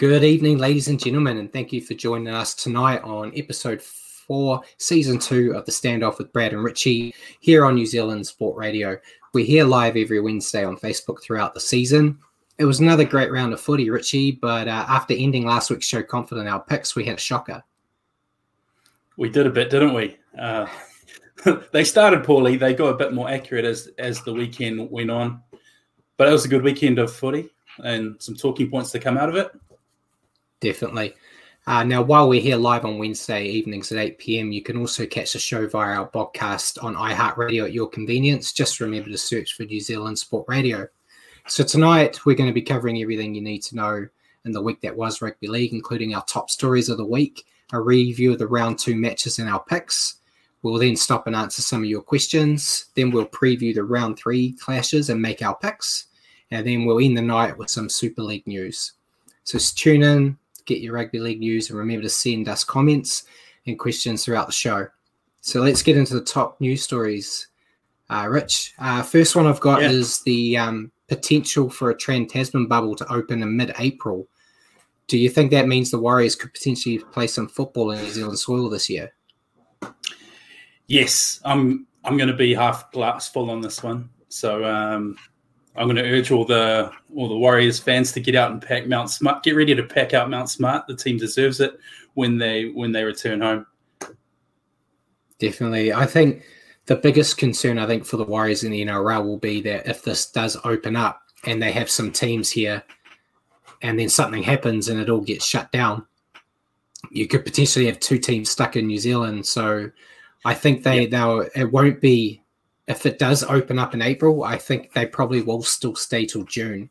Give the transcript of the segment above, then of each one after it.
Good evening, ladies and gentlemen, and thank you for joining us tonight on episode four, season two of the standoff with Brad and Richie here on New Zealand Sport Radio. We're here live every Wednesday on Facebook throughout the season. It was another great round of footy, Richie, but uh, after ending last week's show confident in our picks, we had a shocker. We did a bit, didn't we? Uh, they started poorly. They got a bit more accurate as as the weekend went on, but it was a good weekend of footy and some talking points to come out of it. Definitely. Uh, now, while we're here live on Wednesday evenings at 8 p.m., you can also catch the show via our podcast on iHeartRadio at your convenience. Just remember to search for New Zealand Sport Radio. So, tonight we're going to be covering everything you need to know in the week that was rugby league, including our top stories of the week, a review of the round two matches and our picks. We'll then stop and answer some of your questions. Then we'll preview the round three clashes and make our picks. And then we'll end the night with some Super League news. So, tune in, get your rugby league news, and remember to send us comments and questions throughout the show. So let's get into the top news stories. Uh, Rich, uh, first one I've got Yeah. is the um, potential for a Trans Tasman bubble to open in mid-April. Do you think that means the Warriors could potentially play some football in New Zealand soil this year? Yes, I'm I'm going to be half glass full on this one. So um, I'm going to urge all the all the Warriors fans to get out and pack Mount Smart. Get ready to pack out Mount Smart. The team deserves it when they when they return home. Definitely. I think the biggest concern, I think, for the Warriors in the NRL will be that if this does open up and they have some teams here and then something happens and it all gets shut down, you could potentially have two teams stuck in New Zealand. So I think they, they'll, it won't be, if it does open up in April, I think they probably will still stay till June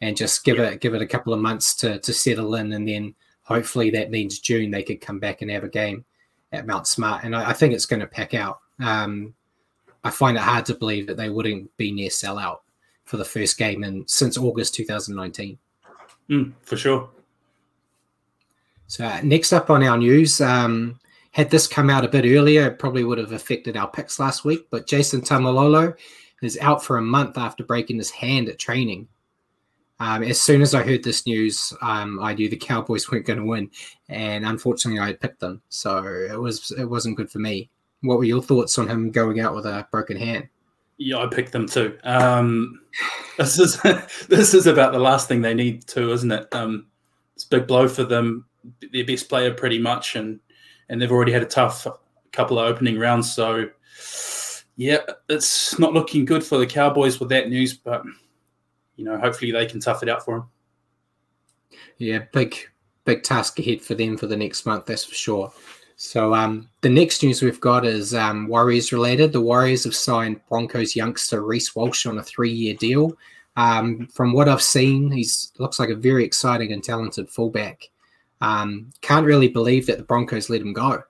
and just give it, give it a couple of months to, to settle in. And then hopefully that means June they could come back and have a game at Mount Smart, and I, I think it's going to pack out. Um, I find it hard to believe that they wouldn't be near sellout for the first game in since August 2019. Mm, for sure. So uh, next up on our news, um, had this come out a bit earlier, it probably would have affected our picks last week. But Jason Taumalolo is out for a month after breaking his hand at training. Um, as soon as I heard this news, um, I knew the Cowboys weren't going to win, and unfortunately, I had picked them, so it was it wasn't good for me. What were your thoughts on him going out with a broken hand? Yeah, I picked them too. Um, this is this is about the last thing they need too, isn't it? Um, it's a big blow for them. Their best player, pretty much, and and they've already had a tough couple of opening rounds. So, yeah, it's not looking good for the Cowboys with that news. But you know, hopefully they can tough it out for them. Yeah, big big task ahead for them for the next month, that's for sure. So um, the next news we've got is um, Warriors related. The Warriors have signed Broncos youngster Reece Walsh on a three-year deal. Um, from what I've seen, he's looks like a very exciting and talented fullback. Um, can't really believe that the Broncos let him go.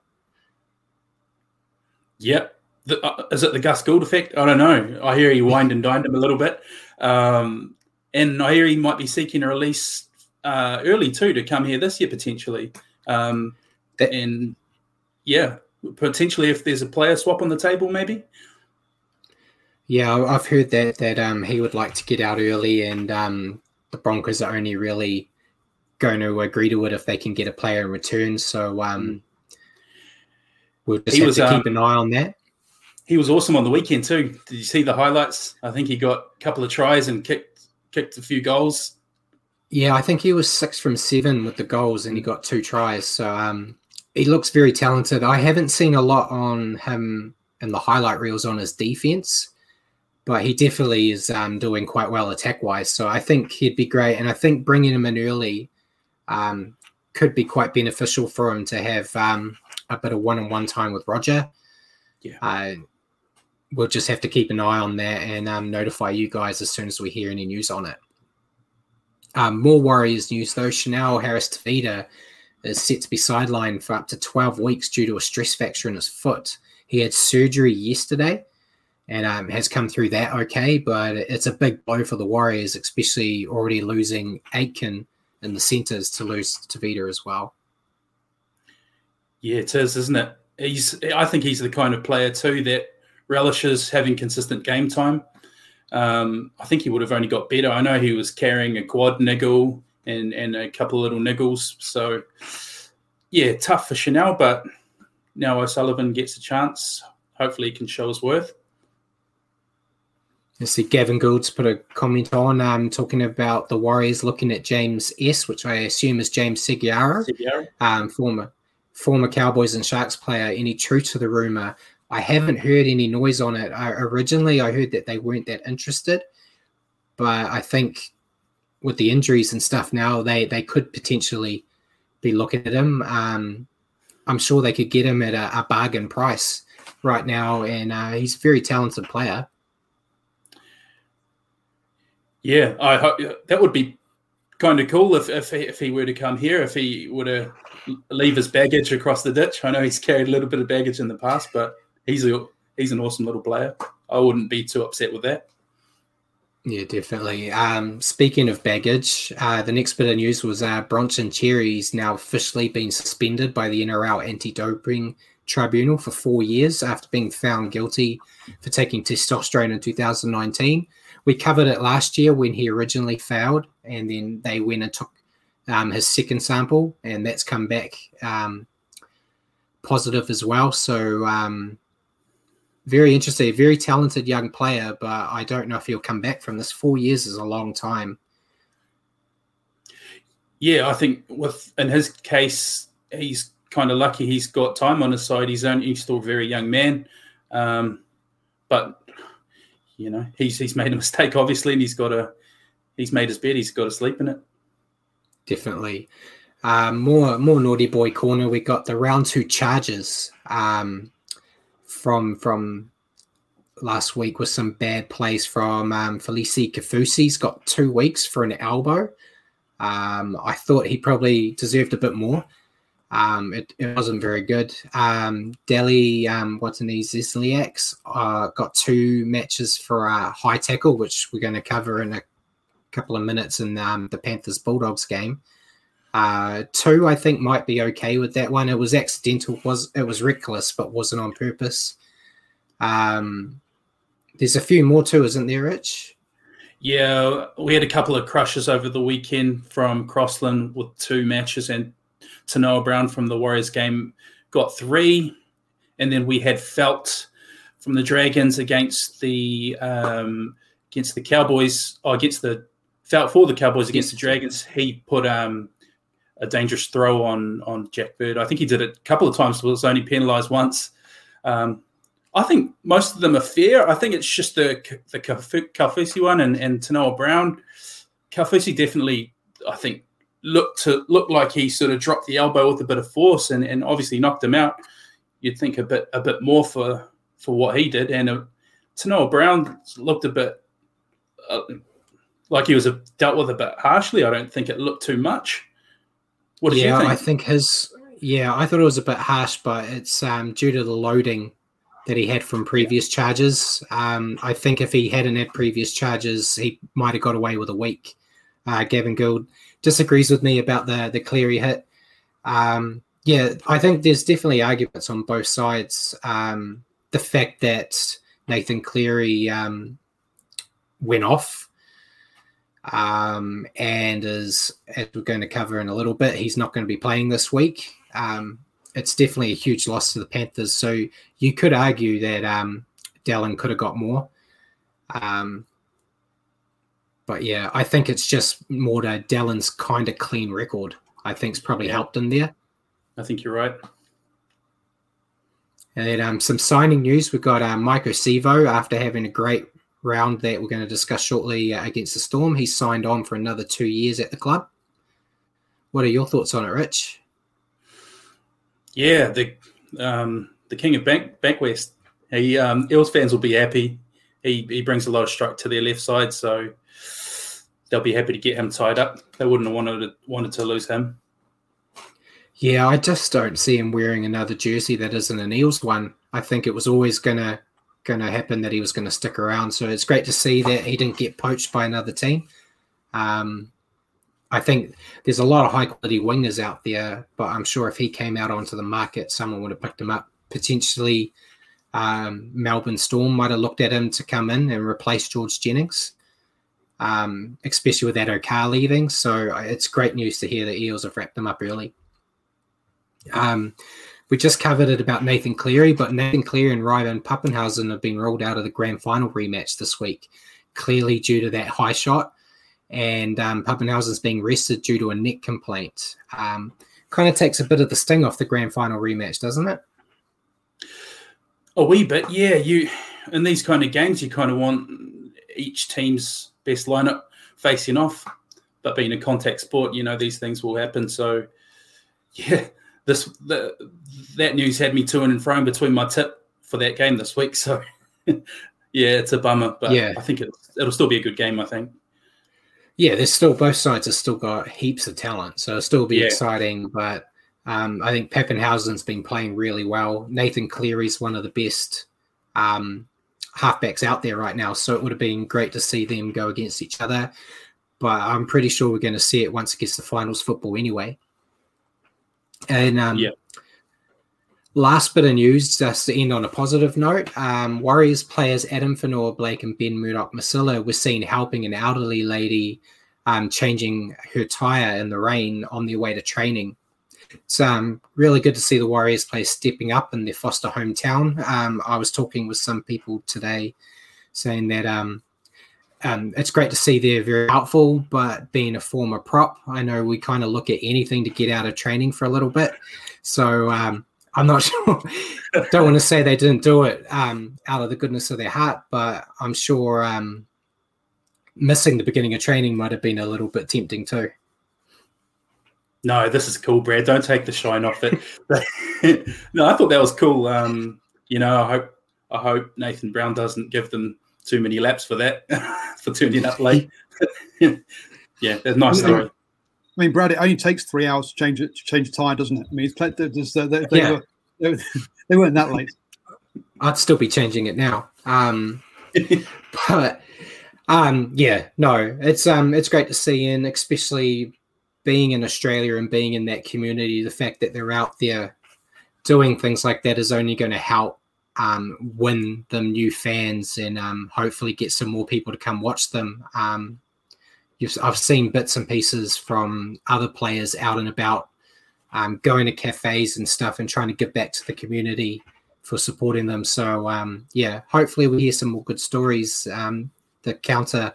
Yep. The, uh, is it the Gus Gould effect? I don't know. I hear he wined and dined him a little bit. Um, and I hear he might be seeking a release uh, early too to come here this year potentially. Um, That- and yeah, potentially if there's a player swap on the table, maybe. Yeah, I've heard that that um, he would like to get out early, and um, the Broncos are only really going to agree to it if they can get a player in return. So um, mm. we'll just he have was, to keep um, an eye on that. He was awesome on the weekend too. Did you see the highlights? I think he got a couple of tries and kicked kicked a few goals. Yeah, I think he was six from seven with the goals, and he got two tries. So um, he looks very talented. I haven't seen a lot on him in the highlight reels on his defense but he definitely is um, doing quite well attack wise. So I think he'd be great, and I think bringing him in early um, could be quite beneficial for him to have um, a bit of one on one time with Roger. Yeah. Uh, we'll just have to keep an eye on that and um, notify you guys as soon as we hear any news on it. Um, more Warriors news though. Chanel Harris Tavita is set to be sidelined for up to 12 weeks due to a stress fracture in his foot. He had surgery yesterday and um, has come through that okay. But it's a big blow for the Warriors, especially already losing Aitken in the centres to lose Tavita as well. Yeah, it is, isn't it? He's. I think he's the kind of player too that relishes having consistent game time. Um, I think he would have only got better. I know he was carrying a quad niggle and and a couple of little niggles. So yeah, tough for Chanel, but now O'Sullivan gets a chance. Hopefully, he can show his worth. I see Gavin Gould's put a comment on um, talking about the Warriors looking at James S, which I assume is James Segeyaro, um, former former Cowboys and Sharks player. Any truth to the rumor? I haven't heard any noise on it. I, originally, I heard that they weren't that interested, but I think with the injuries and stuff now, they they could potentially be looking at him. Um, I'm sure they could get him at a, a bargain price right now, and uh, he's a very talented player. Yeah, I hope that would be kind of cool if if he, if he were to come here, if he were to leave his baggage across the ditch. I know he's carried a little bit of baggage in the past, but he's a he's an awesome little player. I wouldn't be too upset with that. Yeah, definitely. Um, speaking of baggage, uh, the next bit of news was uh, Bronson Xerri's now officially been suspended by the NRL anti-doping tribunal for four years after being found guilty for taking testosterone in 2019 we covered it last year when he originally failed, and then they went and took um, his second sample, and that's come back um, positive as well. So um, very interesting, very talented young player, but I don't know if he'll come back from this. Four years is a long time. Yeah, I think with in his case, he's kind of lucky. He's got time on his side. He's only he's still a very young man, um, but you know, he's he's made a mistake obviously, and he's got a he's made his bed. He's got to sleep in it. Definitely. Um, more more naughty boy corner. We got the round two charges um, from from last week with some bad plays from um, Felise Kaufusi. He's got two weeks for an elbow. Um, I thought he probably deserved a bit more. Um, it, it, wasn't very good. Um, Delhi, um, what's in these Zisliaks, uh, got two matches for a high tackle, which we're going to cover in a couple of minutes in um, the Panthers Bulldogs game. Uh, two, I think, might be okay with that one. It was accidental, was it was reckless, but wasn't on purpose. Um, there's a few more too, isn't there, Rich? Yeah, we had a couple of crushes over the weekend from Crossland with two matches, and Tanoa Brown from the Warriors game got three, and then we had Feldt from the Dragons against the um, against the Cowboys, or against the Feldt for the Cowboys against the Dragons. He put um, a dangerous throw on on Jack Bird. I think he did it a couple of times, but was only penalised once. Um, I think most of them are fair. I think it's just the the Kaufusi one and, and Tanoa Brown. Kaufusi definitely, I think, looked to look like he sort of dropped the elbow with a bit of force and, and obviously knocked him out. You'd think a bit a bit more for for what he did. And uh, Tanoa Brown looked a bit uh, like he was a, dealt with a bit harshly. I don't think it looked too much. What did yeah, you think? I think his yeah, I thought it was a bit harsh, but it's um, due to the loading that he had from previous charges. Um, I think if he hadn't had previous charges, he might have got away with a week. Uh, Gavin Gould disagrees with me about the the Cleary hit. Um, Yeah, I think there's definitely arguments on both sides. Um, the fact that Nathan Cleary um, went off um, and is, as we're going to cover in a little bit, he's not going to be playing this week. Um, it's definitely a huge loss to the Panthers. So you could argue that um, Dallin could have got more. Um, but yeah, I think it's just more to Dallin's kind of clean record. I think's probably helped him there. I think you're right. And um, some signing news. We've got um, Maika Sivo after having a great round that we're going to discuss shortly uh, against the Storm. He's signed on for another two years at the club. What are your thoughts on it, Rich? Yeah, the um, the king of Bank Bankwest. He um, Eels fans will be happy. He he brings a lot of strike to their left side, so they'll be happy to get him tied up. They wouldn't have wanted to, wanted to lose him. Yeah, I just don't see him wearing another jersey that isn't an Eels one. I think it was always gonna gonna happen that he was gonna stick around. So it's great to see that he didn't get poached by another team. Um, I think there's a lot of high quality wingers out there, but I'm sure if he came out onto the market, someone would have picked him up. Potentially, um, Melbourne Storm might have looked at him to come in and replace George Jennings, um, especially with Addo-Carr leaving. So it's great news to hear the Eels have wrapped them up early. Um, we just covered it about Nathan Cleary, but Nathan Cleary and Ryan Papenhuyzen have been ruled out of the grand final rematch this week, clearly due to that high shot. And um, Papenhuyzen's being rested due to a neck complaint. Um, kind of takes a bit of the sting off the grand final rematch, doesn't it? A wee bit, yeah. You in these kind of games, you kind of want each team's best lineup facing off. But being a contact sport, you know these things will happen. So, yeah, this the, that news had me to and fro between my tip for that game this week. So yeah, it's a bummer, but yeah. I think it, it'll still be a good game. I think. Yeah, there's still both sides have still got heaps of talent, so it'll still be yeah. exciting. But um, I think Papenhuyzen's been playing really well. Nathan Cleary's one of the best um, halfbacks out there right now, so it would have been great to see them go against each other. But I'm pretty sure we're going to see it once it gets to finals football anyway. And um, yeah. last bit of news, just to end on a positive note, um, Warriors players Addin Fonua-Blake and Ben Murdoch Masila were seen helping an elderly lady um, changing her tire in the rain on their way to training. It's um, really good to see the Warriors players stepping up in their foster hometown. Um, I was talking with some people today saying that um, um, it's great to see they're very helpful, but being a former prop, I know we kind of look at anything to get out of training for a little bit. So um, I'm not sure. Don't want to say they didn't do it um, out of the goodness of their heart, but I'm sure missing the beginning of training might have been a little bit tempting too. No, this is cool, Brad. Don't take the shine off it. no, I thought that was cool. Um, you know, I hope I hope Nathan Brown doesn't give them too many laps for that for turning up late. yeah, that's nice story. I mean, Brad, it only takes three hours to change it to change a tire, doesn't it? I mean, it's uh, they, they, yeah. were, they, weren't that late. I'd still be changing it now. Um, but um, yeah, no, it's um, it's great to see, and especially being in Australia and being in that community, the fact that they're out there doing things like that is only going to help um, win them new fans and um, hopefully get some more people to come watch them. Um, I've seen bits and pieces from other players out and about um, going to cafes and stuff and trying to give back to the community for supporting them. So, um, yeah, hopefully we hear some more good stories um, that counter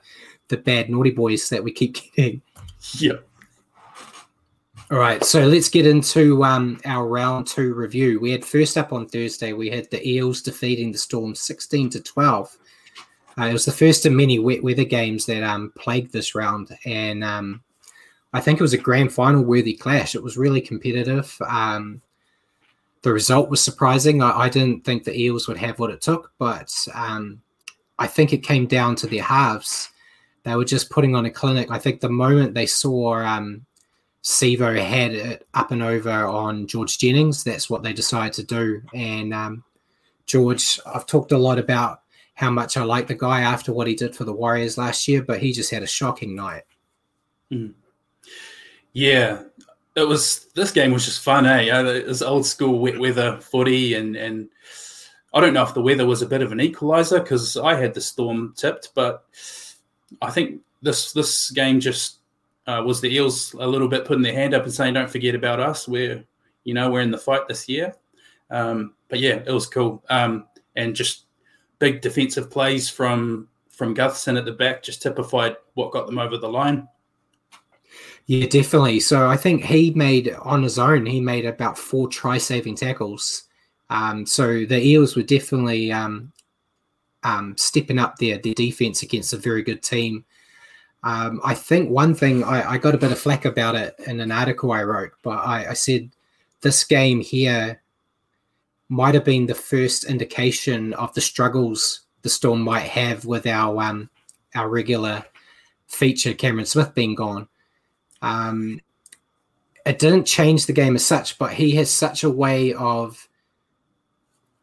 the bad naughty boys that we keep getting. Yeah. All right, so let's get into um, our round two review. We had first up on Thursday, we had the Eels defeating the Storm 16 to 12. Uh, it was the first of many wet weather games that um, plagued this round, and um, I think it was a grand final worthy clash. It was really competitive. Um, the result was surprising. I, I, didn't think the Eels would have what it took, but um, I think it came down to their halves. They were just putting on a clinic. I think the moment they saw Sivo had it up and over on George Jennings. That's what they decided to do. And um, George, I've talked a lot about how much I like the guy after what he did for the Warriors last year, but he just had a shocking night. Mm. Yeah, it was this game was just fun, eh? It was old school wet weather footy, and and I don't know if the weather was a bit of an equaliser because I had the storm tipped, but I think this this game just uh, was the Eels a little bit putting their hand up and saying, "Don't forget about us. We're you know we're in the fight this year." Um, but yeah, it was cool, um, and just big defensive plays from from Gutherson at the back just typified what got them over the line. Yeah, definitely. So I think he made on his own, he made about four try saving tackles. Um, so the Eels were definitely um, um, stepping up their, their defense against a very good team. Um, I think one thing I, I, got a bit of flack about it in an article I wrote, but I, I said this game here might have been the first indication of the struggles the Storm might have with our um, our regular feature Cameron Smith being gone. Um, it didn't change the game as such, but he has such a way of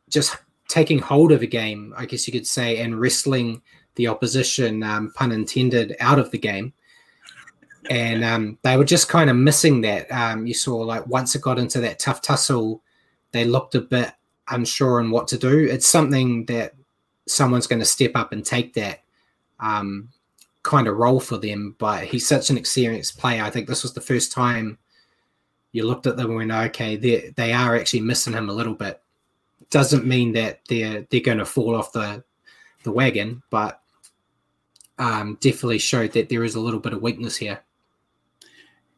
just taking hold of a game, I guess you could say, and wrestling the opposition, um, pun intended, out of the game. And um, they were just kind of missing that. Um, you saw, like, once it got into that tough tussle, they looked a bit unsure on what to do. It's something that someone's going to step up and take that um, kind of role for them. But he's such an experienced player. I think this was the first time you looked at them and went, okay, they they are actually missing him a little bit. Doesn't mean that they're they're going to fall off the the wagon, but um, definitely showed that there is a little bit of weakness here.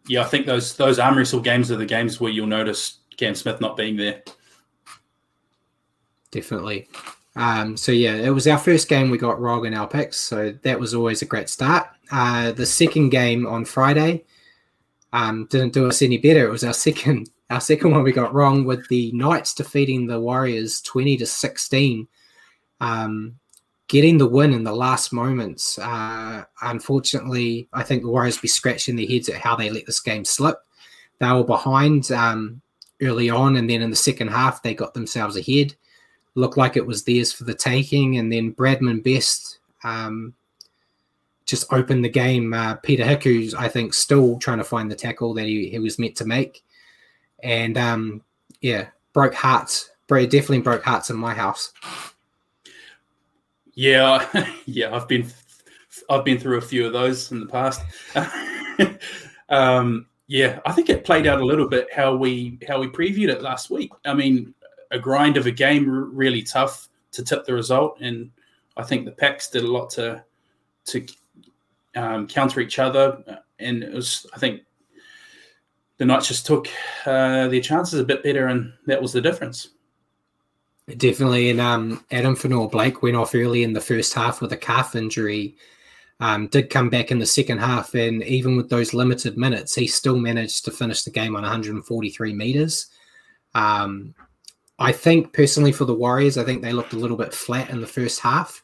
Yeah, I think those those arm wrestle games are the games where you'll notice Cam Smith not being there. Definitely. Um, so yeah, it was our first game we got wrong in our picks, so that was always a great start. Uh, the second game on Friday um, didn't do us any better. It was our second our second one we got wrong with the Knights defeating the Warriors twenty to sixteen, um, getting the win in the last moments. Uh, unfortunately, I think the Warriors be scratching their heads at how they let this game slip. They were behind um, early on, and then in the second half they got themselves ahead looked like it was theirs for the taking. And then Bradman Best um, just opened the game. Uh, Peter Hiku's, I think, still trying to find the tackle that he, he was meant to make. And um, yeah, broke hearts. Definitely broke hearts in my house. Yeah, yeah, I've been I've been through a few of those in the past. um, yeah, I think it played out a little bit how we how we previewed it last week. I mean, a grind of a game, really tough to tip the result. And I think the Packs did a lot to to um, counter each other. And it was, I think, the Knights just took uh, their chances a bit better, and that was the difference. Definitely. And um, Addin Fonua-Blake went off early in the first half with a calf injury. Um, did come back in the second half, and even with those limited minutes, he still managed to finish the game on 143 meters. Um, I think personally for the Warriors, I think they looked a little bit flat in the first half,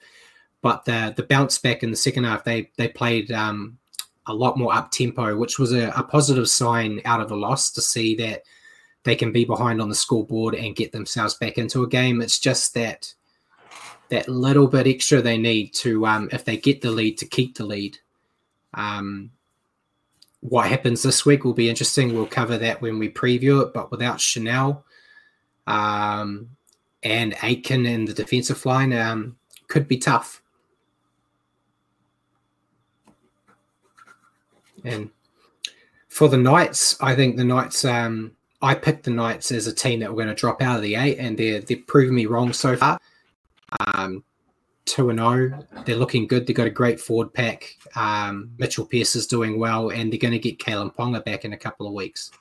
but the the bounce back in the second half, they they played um, a lot more up tempo, which was a, a, positive sign out of a loss to see that they can be behind on the scoreboard and get themselves back into a game. It's just that that little bit extra they need to, um, if they get the lead, to keep the lead. Um, what happens this week will be interesting. We'll cover that when we preview it, but without Chanel um, and Aitken in the defensive line um, could be tough. And for the Knights, I think the Knights. Um, I picked the Knights as a team that were going to drop out of the eight, and they're they've proven me wrong so far. Um, two and zero, oh, they're looking good. They've got a great forward pack. Um, Mitchell Pearce is doing well, and they're going to get Kalyn Ponga back in a couple of weeks.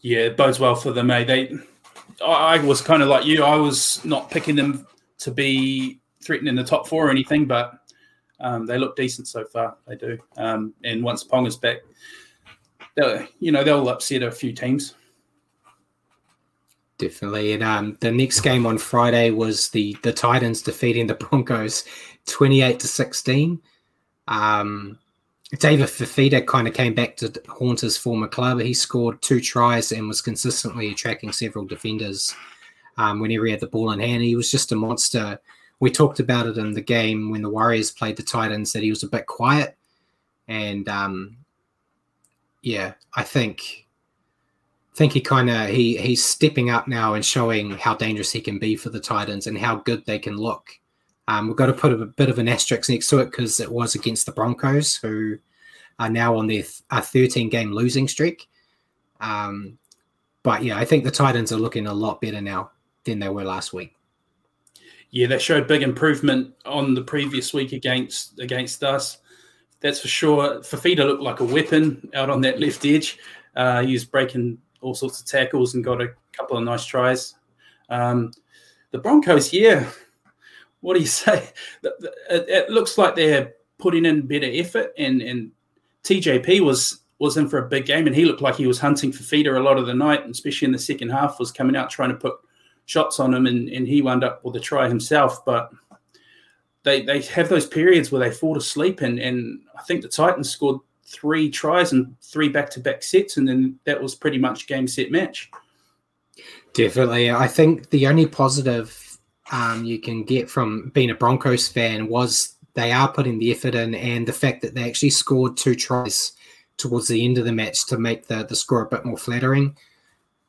Yeah, it bodes well for them. Eh? They, I was kind of like you. I was not picking them to be threatening the top four or anything, but um, they look decent so far. They do. Um, and once Ponga's back, you know, they'll upset a few teams. Definitely. And um, the next game on Friday was the the Titans defeating the Broncos, twenty eight to sixteen. Um, David Fifita kind of came back to haunt his former club. He scored two tries and was consistently attracting several defenders um, whenever he had the ball in hand. He was just a monster. We talked about it in the game when the Warriors played the Titans that he was a bit quiet, and um, yeah, I think think he kind of he he's stepping up now and showing how dangerous he can be for the Titans and how good they can look. Um, we've got to put a, bit of an asterisk next to it because it was against the Broncos, who are now on their th- a 13 game losing streak. Um, but yeah, I think the Titans are looking a lot better now than they were last week. Yeah, they showed big improvement on the previous week against against us. That's for sure. Fifita looked like a weapon out on that left edge. Uh, he was breaking all sorts of tackles and got a couple of nice tries. Um, the Broncos, yeah. What do you say? It, it, looks like they're putting in better effort, and and TJP was was in for a big game, and he looked like he was hunting Fifita a lot of the night, especially in the second half. Was coming out trying to put shots on him, and, and he wound up with a try himself. But they they have those periods where they fall asleep, and and I think the Titans scored three tries and three back to back sets, and then that was pretty much game set match. Definitely, I think the only positive um, you can get from being a Broncos fan was they are putting the effort in, and the fact that they actually scored two tries towards the end of the match to make the the score a bit more flattering.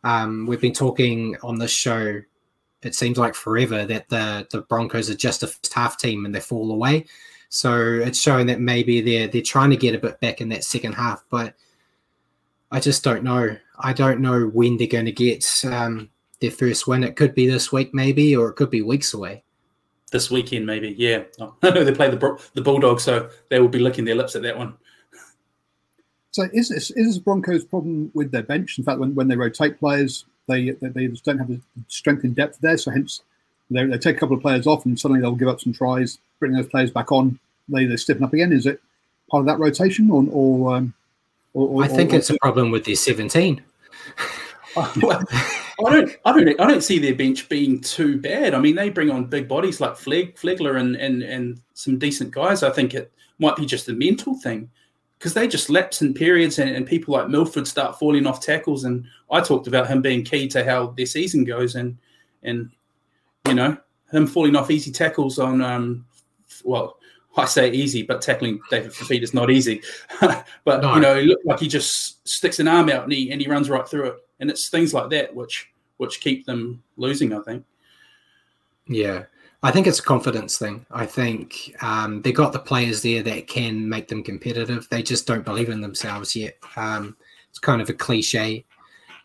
Um, we've been talking on this show. It seems like forever that the the Broncos are just a first half team and they fall away. So it's showing that maybe they're they're trying to get a bit back in that second half, but I just don't know. I don't know when they're going to get um, their first win. It could be this week, maybe, or it could be weeks away. This weekend, maybe. Yeah, I know they play the the Bulldogs, so they will be licking their lips at that one. So is this is this Broncos' problem with their bench? In fact, when, when they rotate players, they they just don't have the strength and depth there. So hence, they, they take a couple of players off, and suddenly they'll give up some tries, bring those players back on. They they stiffen up again. Is it part of that rotation, or or, um, or, or I think or, it's a problem with their seventeen. well, I don't, I don't, I don't see their bench being too bad. I mean, they bring on big bodies like Fleg, Flegler, and and and some decent guys. I think it might be just a mental thing because they just lapse in periods, and, and people like Milford start falling off tackles. And I talked about him being key to how their season goes, and and you know him falling off easy tackles on um well I say easy, but tackling David Fifita is not easy. but no. you know, it looked like he just sticks an arm out and he and he runs right through it. And it's things like that which which keep them losing, I think. Yeah. I think it's a confidence thing. I think um, they got the players there that can make them competitive. They just don't believe in themselves yet. Um, it's kind of a cliche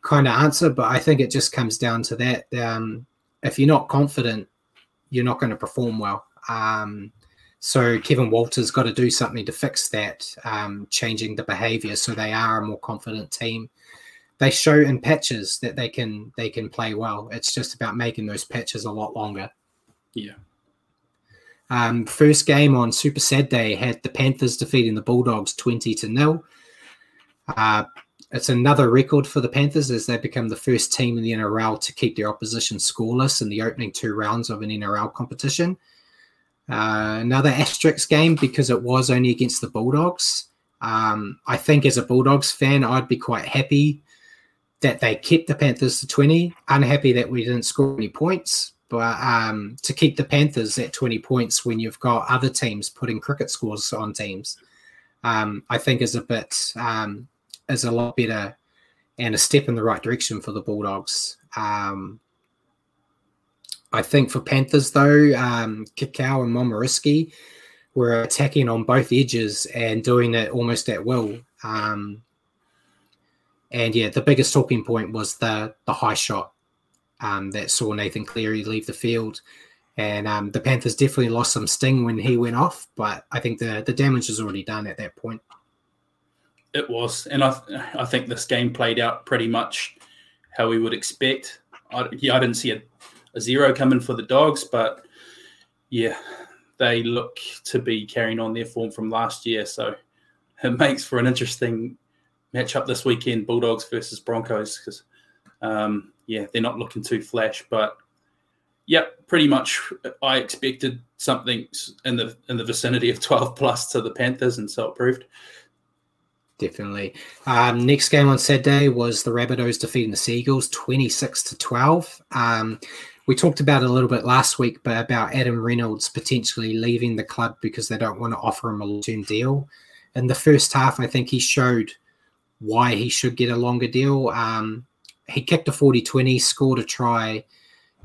kind of answer, but I think it just comes down to that. Um, if you're not confident, you're not going to perform well. Um, so Kevin Walters got to do something to fix that, um, changing the behavior so they are a more confident team. They show in patches that they can they can play well. It's just about making those patches a lot longer. Yeah. Um, first game on Super Saturday had the Panthers defeating the Bulldogs twenty to nil. Uh, it's another record for the Panthers as they become the first team in the NRL to keep their opposition scoreless in the opening two rounds of an NRL competition. Uh, another asterisk game because it was only against the Bulldogs. Um, I think as a Bulldogs fan, I'd be quite happy that they kept the Panthers to 20. Unhappy that we didn't score any points, but um, to keep the Panthers at 20 points when you've got other teams putting cricket scores on teams, um, I think is a bit um, is a lot better and a step in the right direction for the Bulldogs. Um, I think for Panthers, though, um, Kikau and Momorowski were attacking on both edges and doing it almost at will. Um, and yeah, the biggest talking point was the the high shot um, that saw Nathan Cleary leave the field. And um, the Panthers definitely lost some sting when he went off, but I think the, the damage was already done at that point. It was, and I I think this game played out pretty much how we would expect. I, yeah, I didn't see a a zero coming for the Dogs, but yeah, they look to be carrying on their form from last year. So it makes for an interesting matchup this weekend Bulldogs versus Broncos because, um, yeah, they're not looking too flash. But yeah, pretty much I expected something in the in the vicinity of 12 plus to the Panthers, and so it proved. Definitely. Um, next game on Saturday was the Rabbitohs defeating the Seagulls 26 to 12. Um, we talked about a little bit last week, but about Adam Reynolds potentially leaving the club because they don't want to offer him a long term deal. In the first half, I think he showed why he should get a longer deal. Um, he kicked a 40 20, scored a try,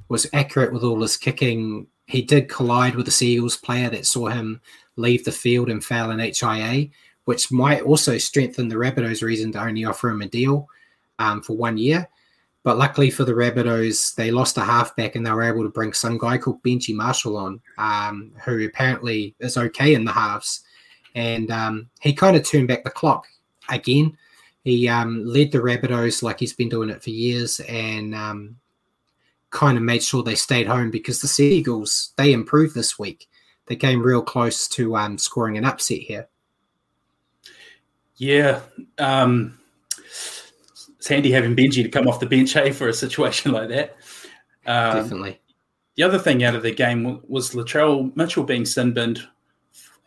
was accurate with all his kicking. He did collide with the Seagulls player that saw him leave the field and fail an HIA, which might also strengthen the Rabbitohs' reason to only offer him a deal um, for one year. But luckily for the Rabbitohs, they lost a halfback and they were able to bring some guy called Benji Marshall on, um, who apparently is okay in the halves. And um, he kind of turned back the clock again. He um, led the Rabbitohs like he's been doing it for years and um, kind of made sure they stayed home because the Seagulls, they improved this week. They came real close to um, scoring an upset here. Yeah. Um, it's handy having Benji to come off the bench, hey, for a situation like that. Um, Definitely. The other thing out of the game was Latrell Mitchell being sin binned.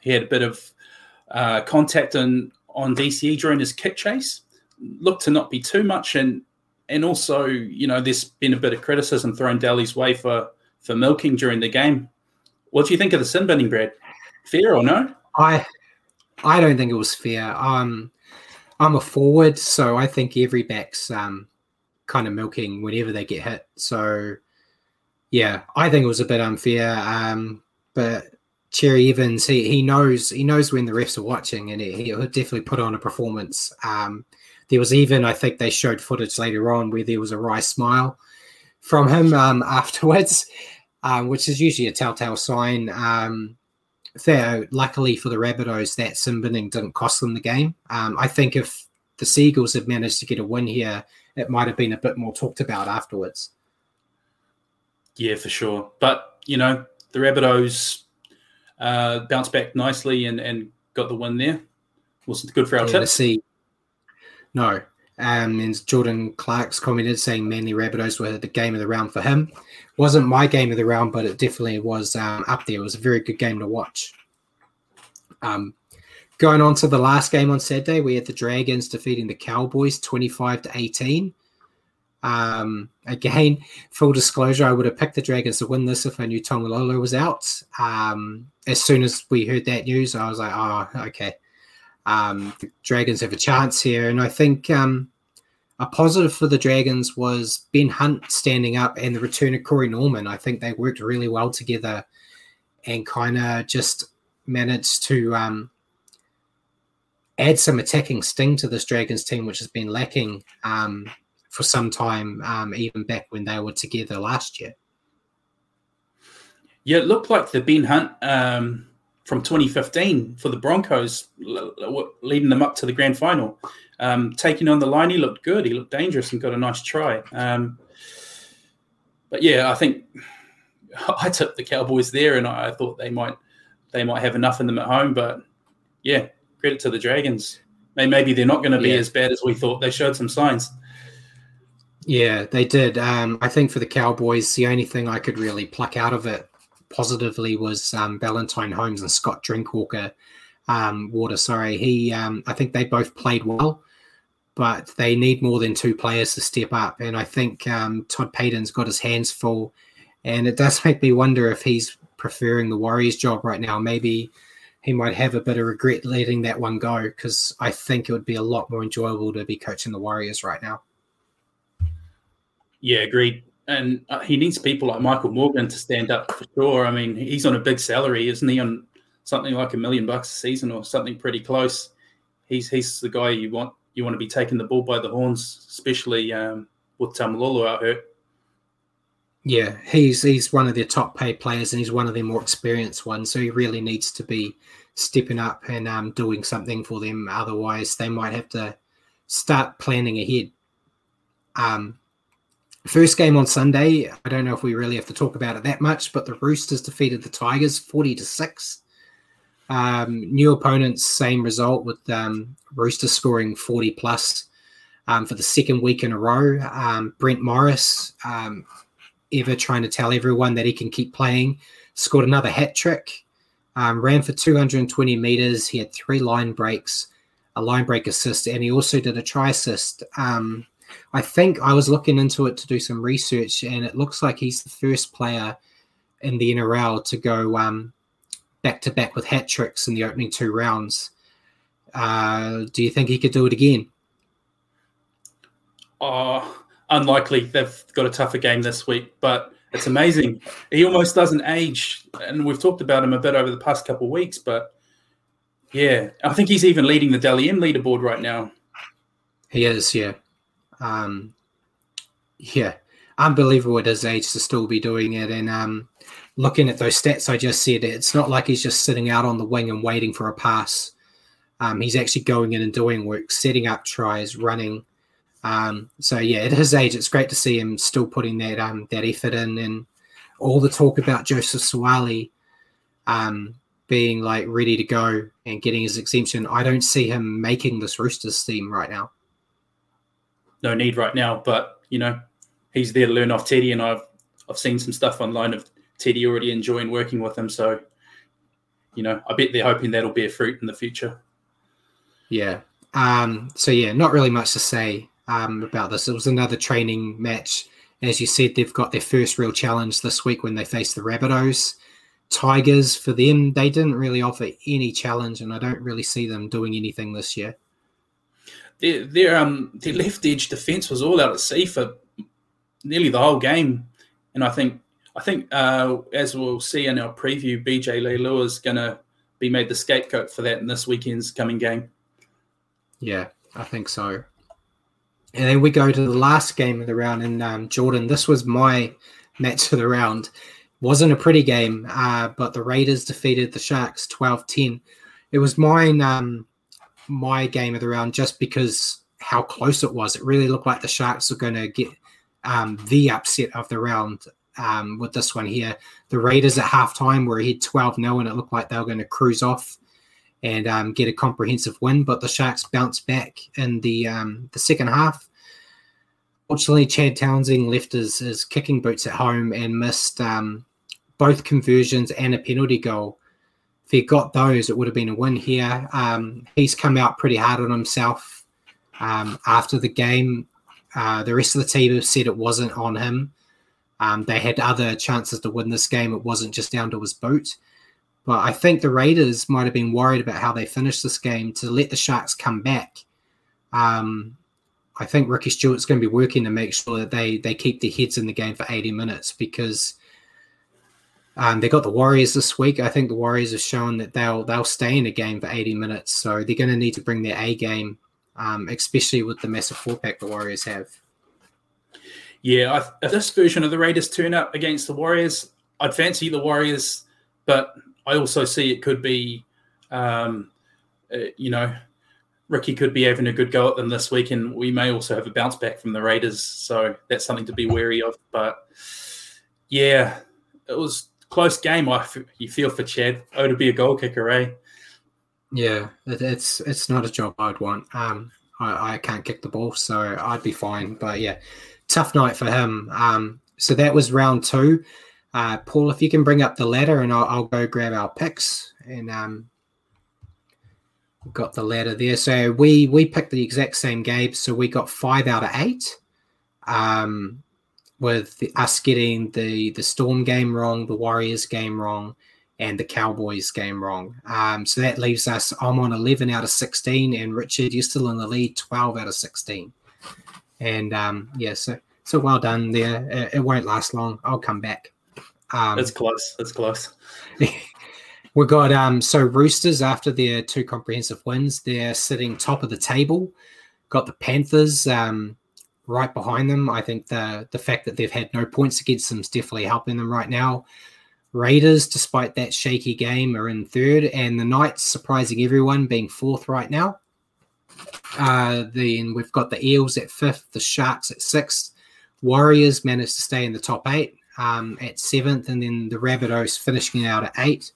He had a bit of uh, contact on, on DCE during his kick chase. Looked to not be too much, and and also, you know, there's been a bit of criticism thrown Daly's way for for milking during the game. What do you think of the sin binning, Brad? Fair or no? I I don't think it was fair. Um, I'm a forward, so I think every back's um, kind of milking whenever they get hit. So, yeah, I think it was a bit unfair. Um, but Cherry Evans, he, he knows he knows when the refs are watching, and he, will definitely put on a performance. Um, there was even, I think, they showed footage later on where there was a wry smile from him um, afterwards, um, which is usually a telltale sign. Um, Theo, luckily for the Rabbitohs, that sin binning didn't cost them the game. Um, I think if the Seagulls had managed to get a win here, it might have been a bit more talked about afterwards. Yeah, for sure. But, you know, the Rabbitohs uh, bounced back nicely and, and got the win there. Wasn't good for our yeah, tips. No. Um, and Jordan Clark's commented saying Manly Rabbitohs were the game of the round for him wasn't my game of the round, but it definitely was um, up there. It was a very good game to watch. Um, going on to the last game on Saturday, we had the Dragons defeating the Cowboys 25 to 18. Um, again, full disclosure, I would have picked the Dragons to win this if I knew Taumalolo was out. Um, as soon as we heard that news, I was like, oh, okay. Um, the Dragons have a chance here. And I think um, a positive for the Dragons was Ben Hunt standing up and the return of Corey Norman. I think they worked really well together and kind of just managed to um, add some attacking sting to this Dragons team, which has been lacking um, for some time, um, even back when they were together last year. Yeah, it looked like the Ben Hunt um, from 2015 for the Broncos, leading them up to the grand final. Um, taking on the line, he looked good. He looked dangerous and got a nice try. Um, but yeah, I think I took the Cowboys there, and I, I, thought they might they might have enough in them at home. But yeah, credit to the Dragons. Maybe they're not going to be yeah. as bad as we thought. They showed some signs. Yeah, they did. Um, I think for the Cowboys, the only thing I could really pluck out of it positively was um, Valentine Holmes and Scott Drinkwater. Um, Water, sorry, he. Um, I think they both played well but they need more than two players to step up. And I think um, Todd Payten's got his hands full. And it does make me wonder if he's preferring the Warriors job right now. Maybe he might have a bit of regret letting that one go because I think it would be a lot more enjoyable to be coaching the Warriors right now. Yeah, agreed. And uh, he needs people like Michael Morgan to stand up for sure. I mean, he's on a big salary, isn't he? On something like a million bucks a season or something pretty close. He's he's the guy you want you want to be taking the bull by the horns, especially um, with Taumalolo out hurt. Yeah, he's he's one of their top paid players, and he's one of their more experienced ones. So he really needs to be stepping up and um, doing something for them. Otherwise, they might have to start planning ahead. Um, first game on Sunday. I don't know if we really have to talk about it that much, but the Roosters defeated the Tigers forty to six. Um, new opponents, same result with um, Rooster scoring 40 plus um, for the second week in a row. Um, Brett Morris, um, ever trying to tell everyone that he can keep playing, scored another hat trick, um, ran for 220 meters. He had three line breaks, a line break assist, and he also did a try assist. I think I was looking into it to do some research, and it looks like he's the first player in the NRL to go um, back to back with hat tricks in the opening two rounds. Uh, do you think he could do it again? oh, unlikely. They've got a tougher game this week, but it's amazing. he almost doesn't age, and we've talked about him a bit over the past couple of weeks. But yeah, I think he's even leading the Dally M leaderboard right now. He is, yeah, um, yeah, unbelievable at his age to still be doing it. And um, looking at those stats I just said, it's not like he's just sitting out on the wing and waiting for a pass. Um, he's actually going in and doing work, setting up tries, running. Um, so yeah, at his age, it's great to see him still putting that um, that effort in, and all the talk about Joseph Suaalii um, being like ready to go and getting his exemption. I don't see him making this Roosters team right now. No need right now, but you know he's there to learn off Teddy, and I've I've seen some stuff online of Teddy already enjoying working with him. So you know, I bet they're hoping that'll bear fruit in the future. Yeah. Um, so yeah, not really much to say um, about this. It was another training match. As you said, they've got their first real challenge this week when they face the Rabbitohs. Tigers, for them, they didn't really offer any challenge, and I don't really see them doing anything this year. Their, their um their left edge defense was all out at sea for nearly the whole game, and I think I think uh, as we'll see in our preview, BJ Leilua is going to be made the scapegoat for that in this weekend's coming game. Yeah, I think so. And then we go to the last game of the round in um, Jordan. This was my match of the round. Wasn't a pretty game, uh, but the Raiders defeated the Sharks 12 10. It was mine, um, my game of the round just because how close it was. It really looked like the Sharks were going to get um, the upset of the round um, with this one here. The Raiders at halftime were ahead 12 0, and it looked like they were going to cruise off and um, get a comprehensive win. But the Sharks bounced back in the um, the second half. Fortunately, Chad Townsend left his, his kicking boots at home and missed um, both conversions and a penalty goal. If he got those, it would have been a win here. Um, he's come out pretty hard on himself um, after the game. Uh, the rest of the team have said it wasn't on him. Um, they had other chances to win this game. It wasn't just down to his boot. But I think the Raiders might have been worried about how they finished this game to let the Sharks come back. Um, I think Ricky Stuart's going to be working to make sure that they they keep their heads in the game for 80 minutes because um, they got the Warriors this week. I think the Warriors have shown that they'll they'll stay in a game for 80 minutes, so they're going to need to bring their A game, um, especially with the massive four pack the Warriors have. Yeah, I, if this version of the Raiders turn up against the Warriors, I'd fancy the Warriors, but I also see it could be, um, uh, you know, Ricky could be having a good go at them this week, and we may also have a bounce back from the Raiders. So that's something to be wary of. But yeah, it was close game. I you feel for Chad. Oh, to be a goal kicker, eh? Yeah, it, it's it's not a job I'd want. Um, I, I can't kick the ball, so I'd be fine. But yeah, tough night for him. Um, so that was round two. Uh, Paul, if you can bring up the ladder, and I'll, I'll go grab our picks. And um, got the ladder there. So we we picked the exact same game. So we got five out of eight. Um, with the, us getting the the Storm game wrong, the Warriors game wrong, and the Cowboys game wrong. Um, so that leaves us. I'm on 11 out of 16, and Richard, you're still in the lead, 12 out of 16. And um, yeah, so so well done there. It, it won't last long. I'll come back. Um, That's close. That's close. we got um so Roosters after their two comprehensive wins, they're sitting top of the table. Got the Panthers um right behind them. I think the the fact that they've had no points against them is definitely helping them right now. Raiders, despite that shaky game, are in third, and the Knights, surprising everyone, being fourth right now. Uh, then we've got the Eels at fifth, the Sharks at sixth. Warriors managed to stay in the top eight um, at seventh, and then the Rabbitohs finishing out at eight.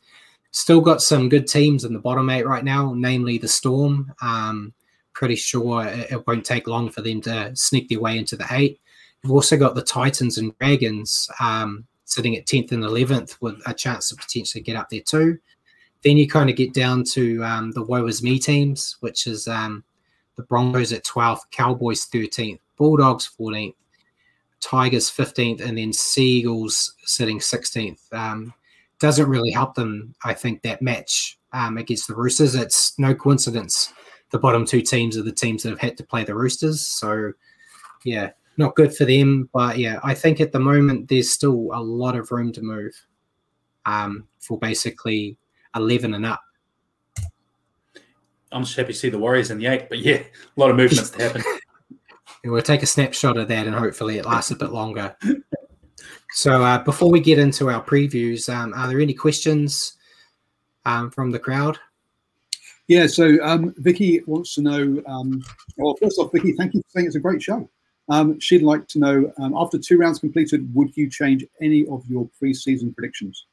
Still got some good teams in the bottom eight right now, namely the Storm. Um, pretty sure it, won't take long for them to sneak their way into the eight. You've also got the Titans and Dragons um, sitting at 10th and 11th with a chance to potentially get up there too. Then you kind of get down to um, the woe is me teams, which is um, the Broncos at 12th, Cowboys 13th, Bulldogs 14th, Tigers 15th, and then Seagulls sitting 16th. Um, doesn't really help them, I think, that match um, against the Roosters. It's no coincidence the bottom two teams are the teams that have had to play the Roosters. So yeah, not good for them. But yeah, I think at the moment there's still a lot of room to move um, for basically 11 and up. I'm just happy to see the Warriors in the eight, but yeah, a lot of movements to happen. we'll take a snapshot of that and hopefully it lasts a bit longer. So uh, before we get into our previews, um, are there any questions um, from the crowd? Yeah, so um, Vicky wants to know. Um, well, first off, Vicky, thank you for saying it's a great show. Um, she'd like to know um, after two rounds completed, would you change any of your preseason predictions?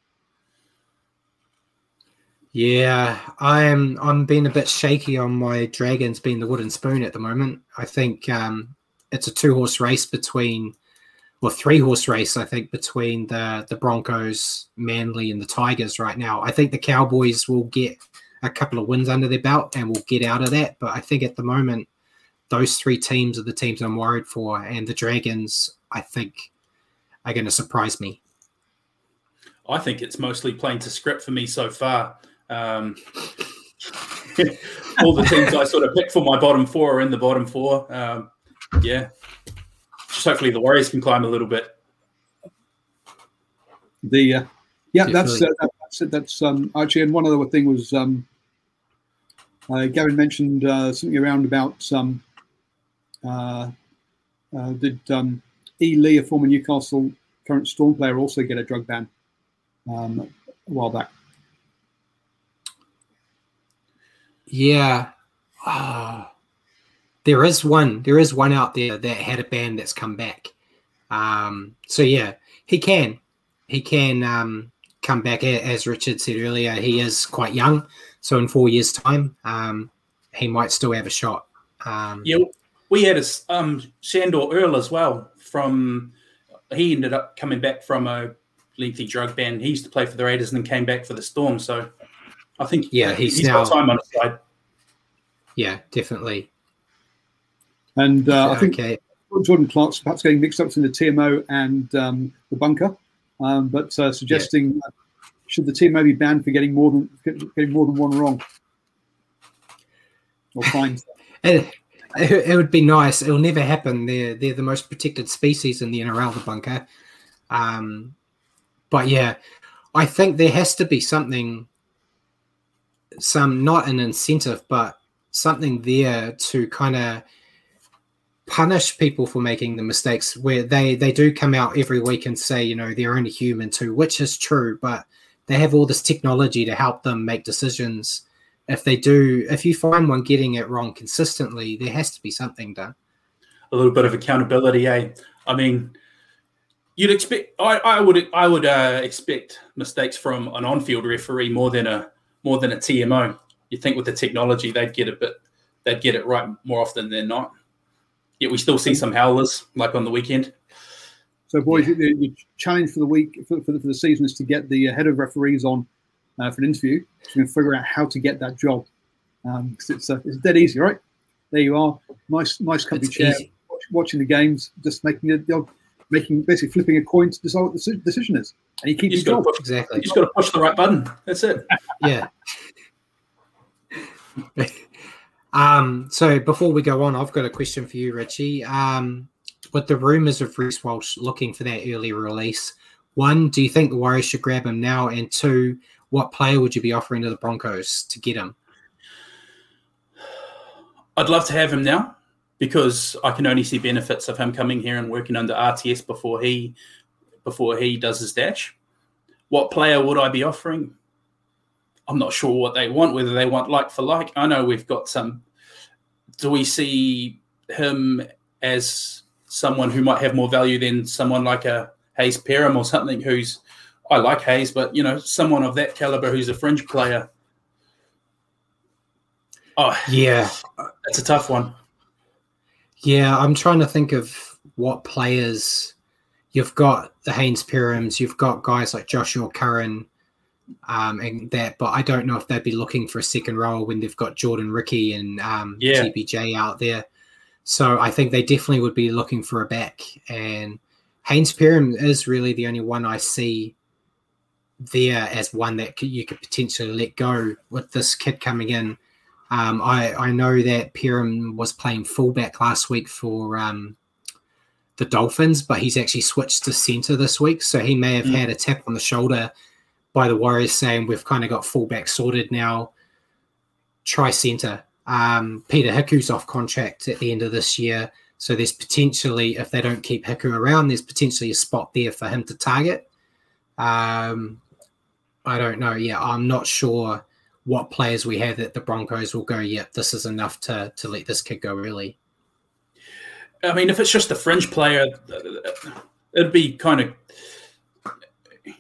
Yeah, I am. I'm being a bit shaky on my Dragons being the wooden spoon at the moment. I think um, it's a two horse race between, well, three horse race. I think between the the Broncos, Manly, and the Tigers right now. I think the Cowboys will get a couple of wins under their belt and will get out of that. But I think at the moment, those three teams are the teams I'm worried for, and the Dragons, I think, are going to surprise me. I think it's mostly playing to script for me so far. Um, all the teams I sort of picked for my bottom four are in the bottom four. Um, yeah, just hopefully the Warriors can climb a little bit. The uh, yeah, that's uh, that's that's um, actually, and one other thing was um, uh, Gavin mentioned uh, something around about um, uh, uh, did um, E. Lee, a former Newcastle current Storm player, also get a drug ban um, a while back? Yeah. Uh, there is one. There is one out there that had a ban that's come back. Um, so yeah, he can. He can um, come back. As Richard said earlier, he is quite young. So in four years' time, um, he might still have a shot. Um, yeah, we had a um, Sandor Earl as well. From he ended up coming back from a lengthy drug ban. He used to play for the Raiders and then came back for the Storm. So I think yeah, he's, he's now, got time on his side. Yeah, definitely. And uh, I think okay. Jordan Clark's perhaps getting mixed up in the TMO and um, the bunker, um, but uh, suggesting yeah. should the team maybe banned for getting more than getting more than one wrong or fined? it, it, would be nice. It'll never happen. They're they're the most protected species in the NRL, the bunker. Um, but yeah, I think there has to be something, some not an incentive, but something there to kind of punish people for making the mistakes where they they do come out every week and say you know they're only human too which is true but they have all this technology to help them make decisions. If they do if you find one getting it wrong consistently there has to be something done. A little bit of accountability eh? I mean you'd expect i, I would i would uh, expect mistakes from an on-field referee more than a more than a tmo you think with the technology they'd get a bit they'd get it right more often than not Yet we still see some howlers like on the weekend. So, boys, yeah. the, the, challenge for the week for, for, the, for, the, season is to get the head of referees on uh, for an interview. So, we can figure out how to get that job. Um, it's uh, it's dead easy, right? There you are, nice nice comfy it's chair, watch, watching the games, just making it, making basically flipping a coin to decide what the decision is, and you keep you your job. Push, exactly. You just got to push the right button. That's it. yeah. Um, so before we go on, I've got a question for you, Richie. Um, with the rumours of Reece Walsh looking for that early release, one, do you think the Warriors should grab him now? And two, what player would you be offering to the Broncos to get him? I'd love to have him now because I can only see benefits of him coming here and working under RTS before he before he does his dash. What player would I be offering? I'm not sure what they want, whether they want like for like. I know we've got some. Do we see him as someone who might have more value than someone like a Hayze Perham or something who's I like Hayze, but you know, someone of that caliber who's a fringe player. Oh yeah. That's a tough one. Yeah, I'm trying to think of what players you've got the Hayze Perhams, you've got guys like Joshua Curran, um, and that. But I don't know if they'd be looking for a second role when they've got Jordan Riki and um, yeah. TPJ out there. So I think they definitely would be looking for a back. And Hayze Perham is really the only one I see there as one that you could potentially let go with this kid coming in. Um, I, I know that Perham was playing fullback last week for um, the Dolphins, but he's actually switched to center this week. So he may have Mm. had a tap on the shoulder by the Warriors saying, We've kind of got fullback sorted now. Try center. Um, Peter Hiku's off contract at the end of this year. So there's potentially, if they don't keep Hiku around, there's potentially a spot there for him to target. Um, I don't know. Yeah, I'm not sure what players we have that the Broncos will go, yeah, this is enough to to let this kid go really. I mean, if it's just a fringe player, it'd be kind of,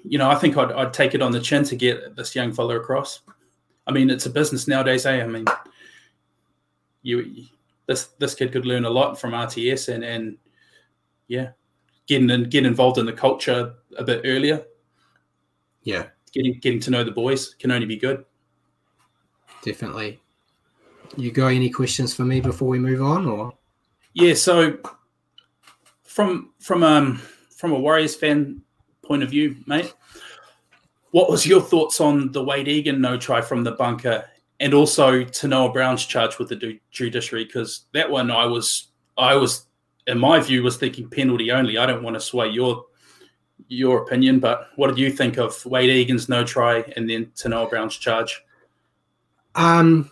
you know, I think I'd, I'd take it on the chin to get this young fella across. I mean, it's a business nowadays, eh? I mean, you this this kid could learn a lot from RTS and and yeah, getting in, get involved in the culture a bit earlier, Yeah, getting getting to know the boys can only be good. definitely. You got any questions for me before we move on, or Yeah, so from from um from a Warriors fan point of view, mate, what was your thoughts on the Wade Egan no try from the bunker, and also Tanoa Brown's charge with the judiciary? Because that one, I was I was in my view was thinking penalty only. I don't want to sway your your opinion, but what did you think of Wade Egan's no try and then Tanoa Brown's charge? Um,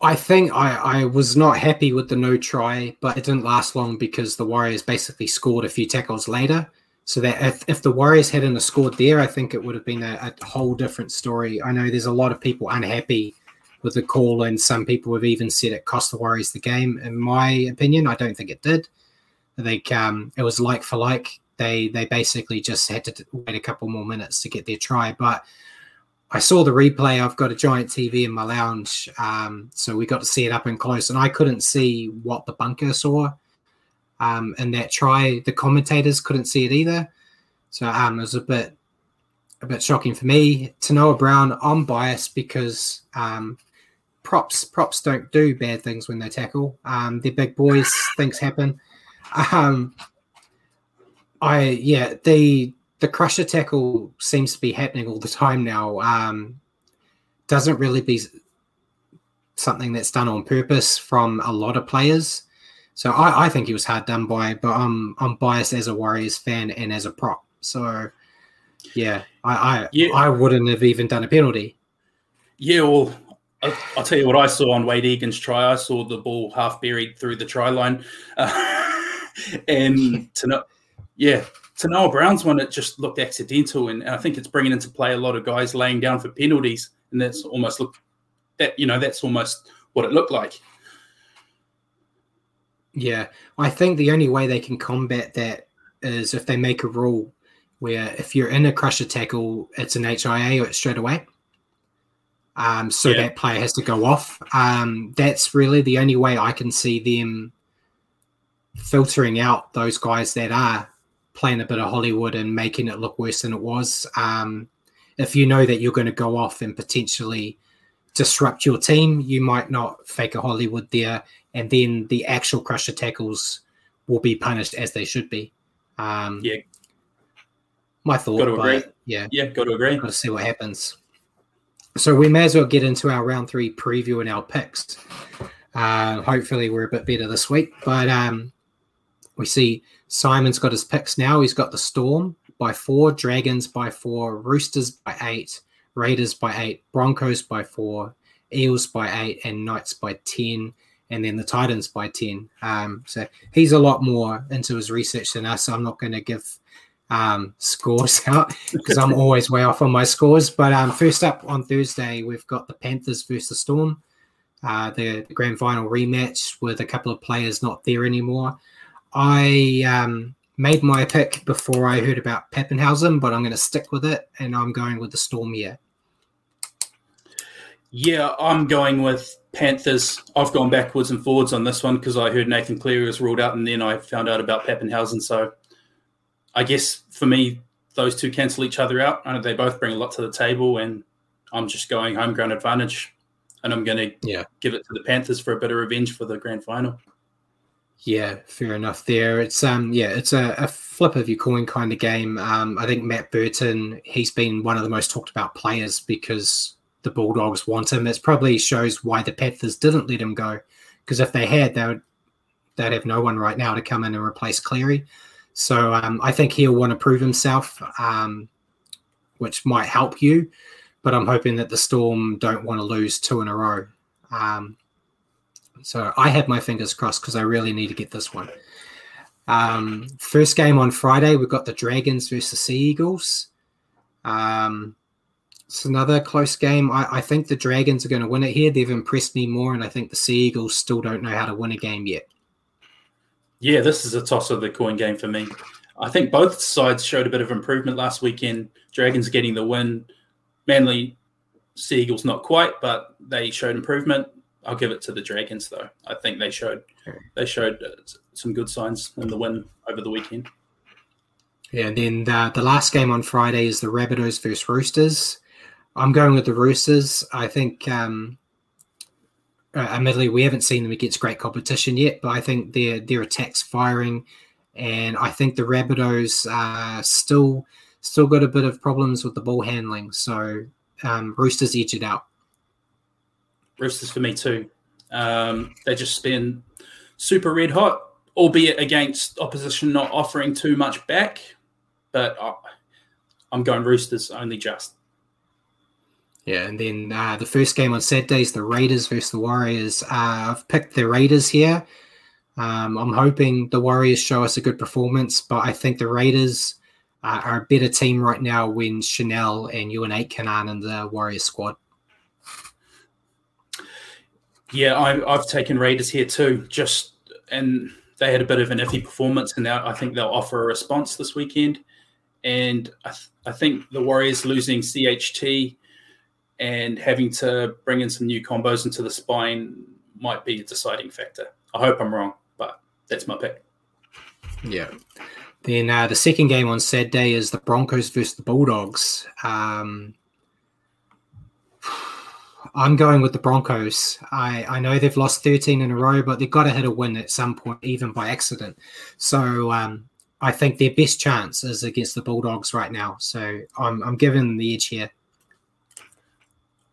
I think I, I was not happy with the no try, but it didn't last long because the Warriors basically scored a few tackles later. So that if, if the Warriors hadn't scored there, I think it would have been a, a whole different story. I know there's a lot of people unhappy with the call, and some people have even said it cost the Warriors the game. In my opinion, I don't think it did. I think um, it was like for like. They they basically just had to wait a couple more minutes to get their try, but I saw the replay. I've got a giant TV in my lounge, um, so we got to see it up and close, and I couldn't see what the bunker saw. Um, in that try, the commentators couldn't see it either, so um, it was a bit, a bit shocking for me. Tanoa Brown, I'm biased because um, props props don't do bad things when they tackle. Um, they're big boys; things happen. Um, I yeah the the crusher tackle seems to be happening all the time now. Um, doesn't really be something that's done on purpose from a lot of players. So I, I think he was hard done by, but I'm I'm biased as a Warriors fan and as a prop. So yeah, I I, Yeah. I wouldn't have even done a penalty. Yeah, well, I'll, I'll tell you what I saw on Wade Egan's try. I saw the ball half buried through the try line, uh, and to know, yeah, to Noah Brown's one, it just looked accidental, and I think it's bringing into play a lot of guys laying down for penalties, and that's almost look that you know that's almost what it looked like. Yeah, I think the only way they can combat that is if they make a rule where if you're in a crusher tackle, it's an HIA or it's straight away. Um, so Yeah. that player has to go off. Um, that's really the only way I can see them filtering out those guys that are playing a bit of Hollywood and making it look worse than it was. Um, if you know that you're going to go off and potentially disrupt your team, you might not fake a Hollywood there, and then the actual crusher tackles will be punished as they should be. Um, Yeah. my thought. Gotta agree. Yeah, Yeah, got to agree. got to see what happens. So we may as well get into our round three preview and our picks. Uh, hopefully, we're a bit better this week. But um, we see Simon's got his picks now. He's got the Storm by four, Dragons by four, Roosters by eight, Raiders by eight, Broncos by four, Eels by eight, and Knights by 10, and then the Titans by 10. Um, so he's a lot more into his research than us. So I'm not going to give um, scores out because I'm always way off on my scores. But um, first up on Thursday, we've got the Panthers versus the Storm, uh, the, the grand final rematch with a couple of players not there anymore. I um, made my pick before I heard about Papenhuyzen, but I'm going to stick with it, and I'm going with the Storm here. Yeah, I'm going with Panthers. I've gone backwards and forwards on this one because I heard Nathan Cleary was ruled out, and then I found out about Papenhuyzen. So I guess for me, those two cancel each other out. I know they both bring a lot to the table, and I'm just going home ground advantage, and I'm going to Yeah. give it to the Panthers for a bit of revenge for the grand final. Yeah, fair enough. There, it's um, yeah, it's a, a flip of your coin kind of game. Um, I think Matt Burton, he's been one of the most talked about players because the Bulldogs want him. It probably shows why the Panthers didn't let him go, because if they had, they would they'd have no one right now to come in and replace Cleary. So um, I think he'll want to prove himself, um, which might help you. But I'm hoping that the Storm don't want to lose two in a row. Um, so I have my fingers crossed because I really need to get this one. Um, first game on Friday, we've got the Dragons versus Sea Eagles. Um, it's another close game. I, I think the Dragons are going to win it here. They've impressed me more, and I think the Sea Eagles still don't know how to win a game yet. Yeah, this is a toss of the coin game for me. I think both sides showed a bit of improvement last weekend. Dragons getting the win. Manly Sea Eagles not quite, but they showed improvement. I'll give it to the Dragons though. I think they showed they showed uh, some good signs in the win over the weekend. Yeah, and then the, the last game on Friday is the Rabbitohs versus Roosters. I'm going with the Roosters. I think, um, uh, admittedly, we haven't seen them against great competition yet, but I think their their attacks firing, and I think the Rabbitohs uh, still still got a bit of problems with the ball handling. So um, Roosters edge it out. Roosters for me too. Um, they just been super red hot, albeit against opposition not offering too much back. But uh, I'm going Roosters only just. Yeah, and then uh, the first game on Saturday is the Raiders versus the Warriors. Uh, I've picked the Raiders here. Um, I'm hoping the Warriors show us a good performance, but I think the Raiders uh, are a better team right now when Chanel and Euan Aitken aren't in the Warriors squad. Yeah, I, have taken Raiders here too. Just and they had a bit of an iffy performance, and I think they'll offer a response this weekend. And I, th- I think the Warriors losing CHT and having to bring in some new combos into the spine might be a deciding factor. I hope I'm wrong, but that's my pick. Yeah. Then uh, the second game on Saturday is the Broncos versus the Bulldogs. Um, I'm going with the Broncos. I, I know they've lost 13 in a row, but they've got to hit a win at some point, even by accident. So um, I think their best chance is against the Bulldogs right now. So I'm, I'm giving the edge here.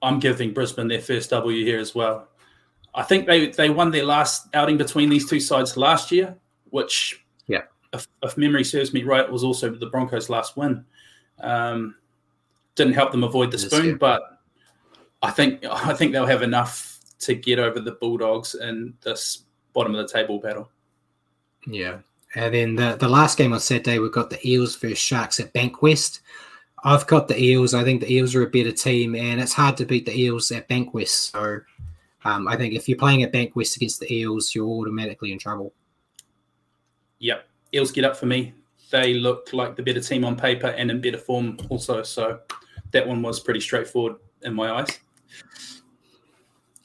I'm giving Brisbane their first W here as well. I think they, they won their last outing between these two sides last year, which, yeah, if, if memory serves me right, was also the Broncos' last win. Um, didn't help them avoid the spoon, but I think I think they'll have enough to get over the Bulldogs in this bottom of the table battle. Yeah. And then the, the last game on Saturday, we've got the Eels versus Sharks at Bankwest. I've got the Eels. I think the Eels are a better team, and it's hard to beat the Eels at Bankwest. So um, I think if you're playing at Bankwest against the Eels, you're automatically in trouble. Yep. Eels get up for me. They look like the better team on paper and in better form also. So that one was pretty straightforward in my eyes.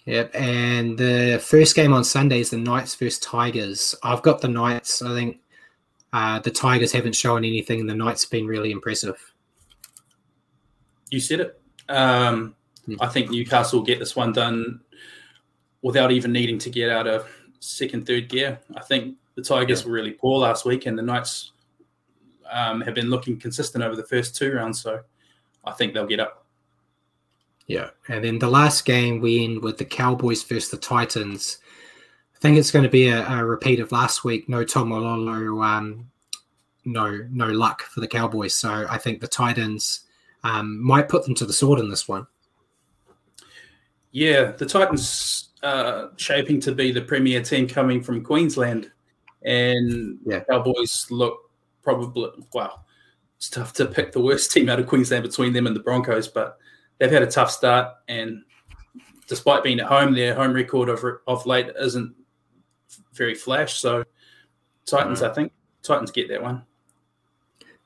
Yep, and the first game on Sunday is the Knights versus Tigers. I've got the Knights. I think uh, the Tigers haven't shown anything. And the Knights have been really impressive. You said it. Um, hmm. I think Newcastle will get this one done without even needing to get out of second, third gear. I think the Tigers were really poor last week, and the Knights um, have been looking consistent over the first two rounds. So I think they'll get up. Yeah. And then the last game we end with the Cowboys versus the Titans. I think it's going to be a, a repeat of last week. No Taumalolo, um, no no luck for the Cowboys. So I think the Titans um, might put them to the sword in this one. Yeah, the Titans uh, shaping to be the premier team coming from Queensland, and yeah. Cowboys look probably well. It's tough to pick the worst team out of Queensland between them and the Broncos, but they've had a tough start, and despite being at home, their home record of of late isn't very flash. So Titans, mm. I think Titans get that one.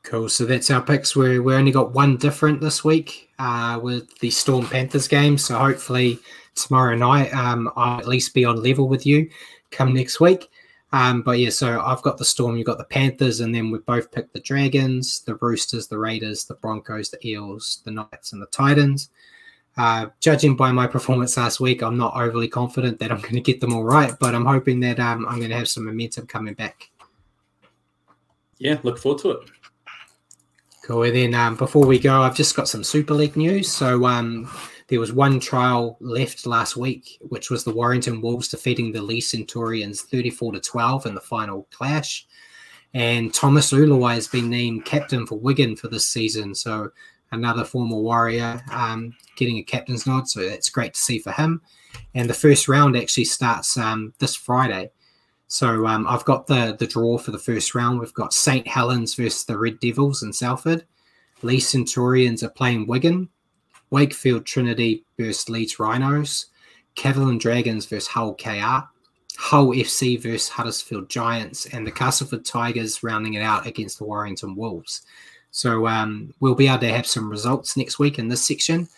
Cool. So that's our picks. We we only got one different this week uh, with the Storm Panthers game. So hopefully tomorrow night um, I'll at least be on level with you come next week. Um, but yeah, so I've got the Storm, you've got the Panthers, and then we both picked the Dragons, the Roosters, the Raiders, the Broncos, the Eels, the Knights, and the Titans. Uh, judging by my performance last week, I'm not overly confident that I'm going to get them all right, but I'm hoping that um, I'm going to have some momentum coming back. Yeah, look forward to it. Cool. And then um, before we go, I've just got some Super League news. So um, there was one trial left last week, which was the Warrington Wolves defeating the Leigh Centurions 34 to 12 in the final clash. And Thomas Leuluai has been named captain for Wigan for this season. So another former Warrior um, getting a captain's nod. So that's great to see for him. And the first round actually starts um, this Friday. So um, I've got the the draw for the first round. We've got St Helens versus the Red Devils in Salford. Leigh Centurions are playing Wigan. Wakefield Trinity versus Leeds Rhinos. Catalans Dragons versus Hull KR. Hull FC versus Huddersfield Giants. And the Castleford Tigers rounding it out against the Warrington Wolves. So um, we'll be able to have some results next week in this section.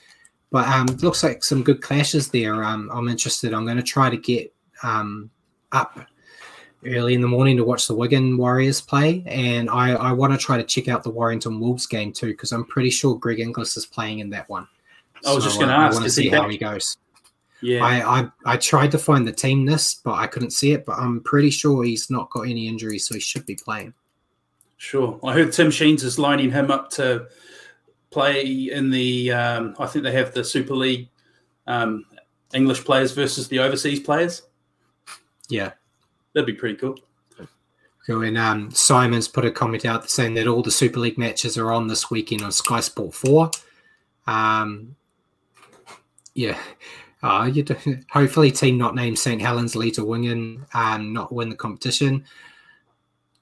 But um, looks like some good clashes there. Um, I'm interested. I'm going to try to get um, up early in the morning to watch the Wigan Warriors play, and I, I want to try to check out the Warrington Wolves game too because I'm pretty sure Greg Inglis is playing in that one. I was so just going to ask. I want to see how he goes. Yeah, I, I I tried to find the team list, but I couldn't see it. But I'm pretty sure he's not got any injuries, so he should be playing. Sure, I heard Tim Sheens is lining him up to play in the. Um, I think they have the Super League um, English players versus the overseas players. Yeah, that'd be pretty cool. Cool. And um, Simon's put a comment out saying that all the Super League matches are on this weekend on Sky Sport Four. Um, yeah. Uh, you do, hopefully, team not named St Helens lead to Wigan and not win the competition.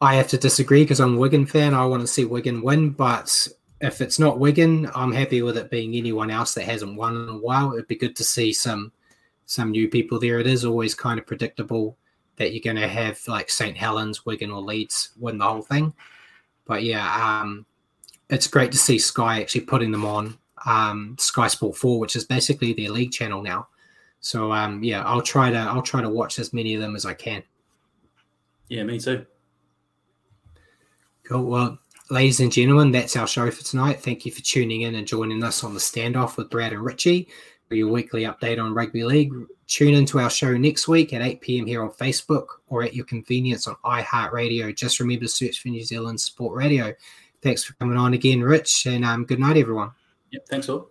I have to disagree because I'm a Wigan fan. I want to see Wigan win, but if it's not Wigan, I'm happy with it being anyone else that hasn't won in a while. It'd be good to see some some new people there. It is always kind of predictable that you're going to have like St Helens, Wigan, or Leeds win the whole thing. But yeah, um, it's great to see Sky actually putting them on um, Sky Sport Four, which is basically their league channel now. So um, yeah, I'll try to I'll try to watch as many of them as I can. Yeah, me too. Cool. Well, ladies and gentlemen, that's our show for tonight. Thank you for tuning in and joining us on the standoff with Brad and Richie for your weekly update on rugby league. Tune into our show next week at 8 p.m. here on Facebook or at your convenience on iHeartRadio. Just remember to search for New Zealand Sport Radio. Thanks for coming on again, Rich, and um, good night, everyone. Yep, thanks all.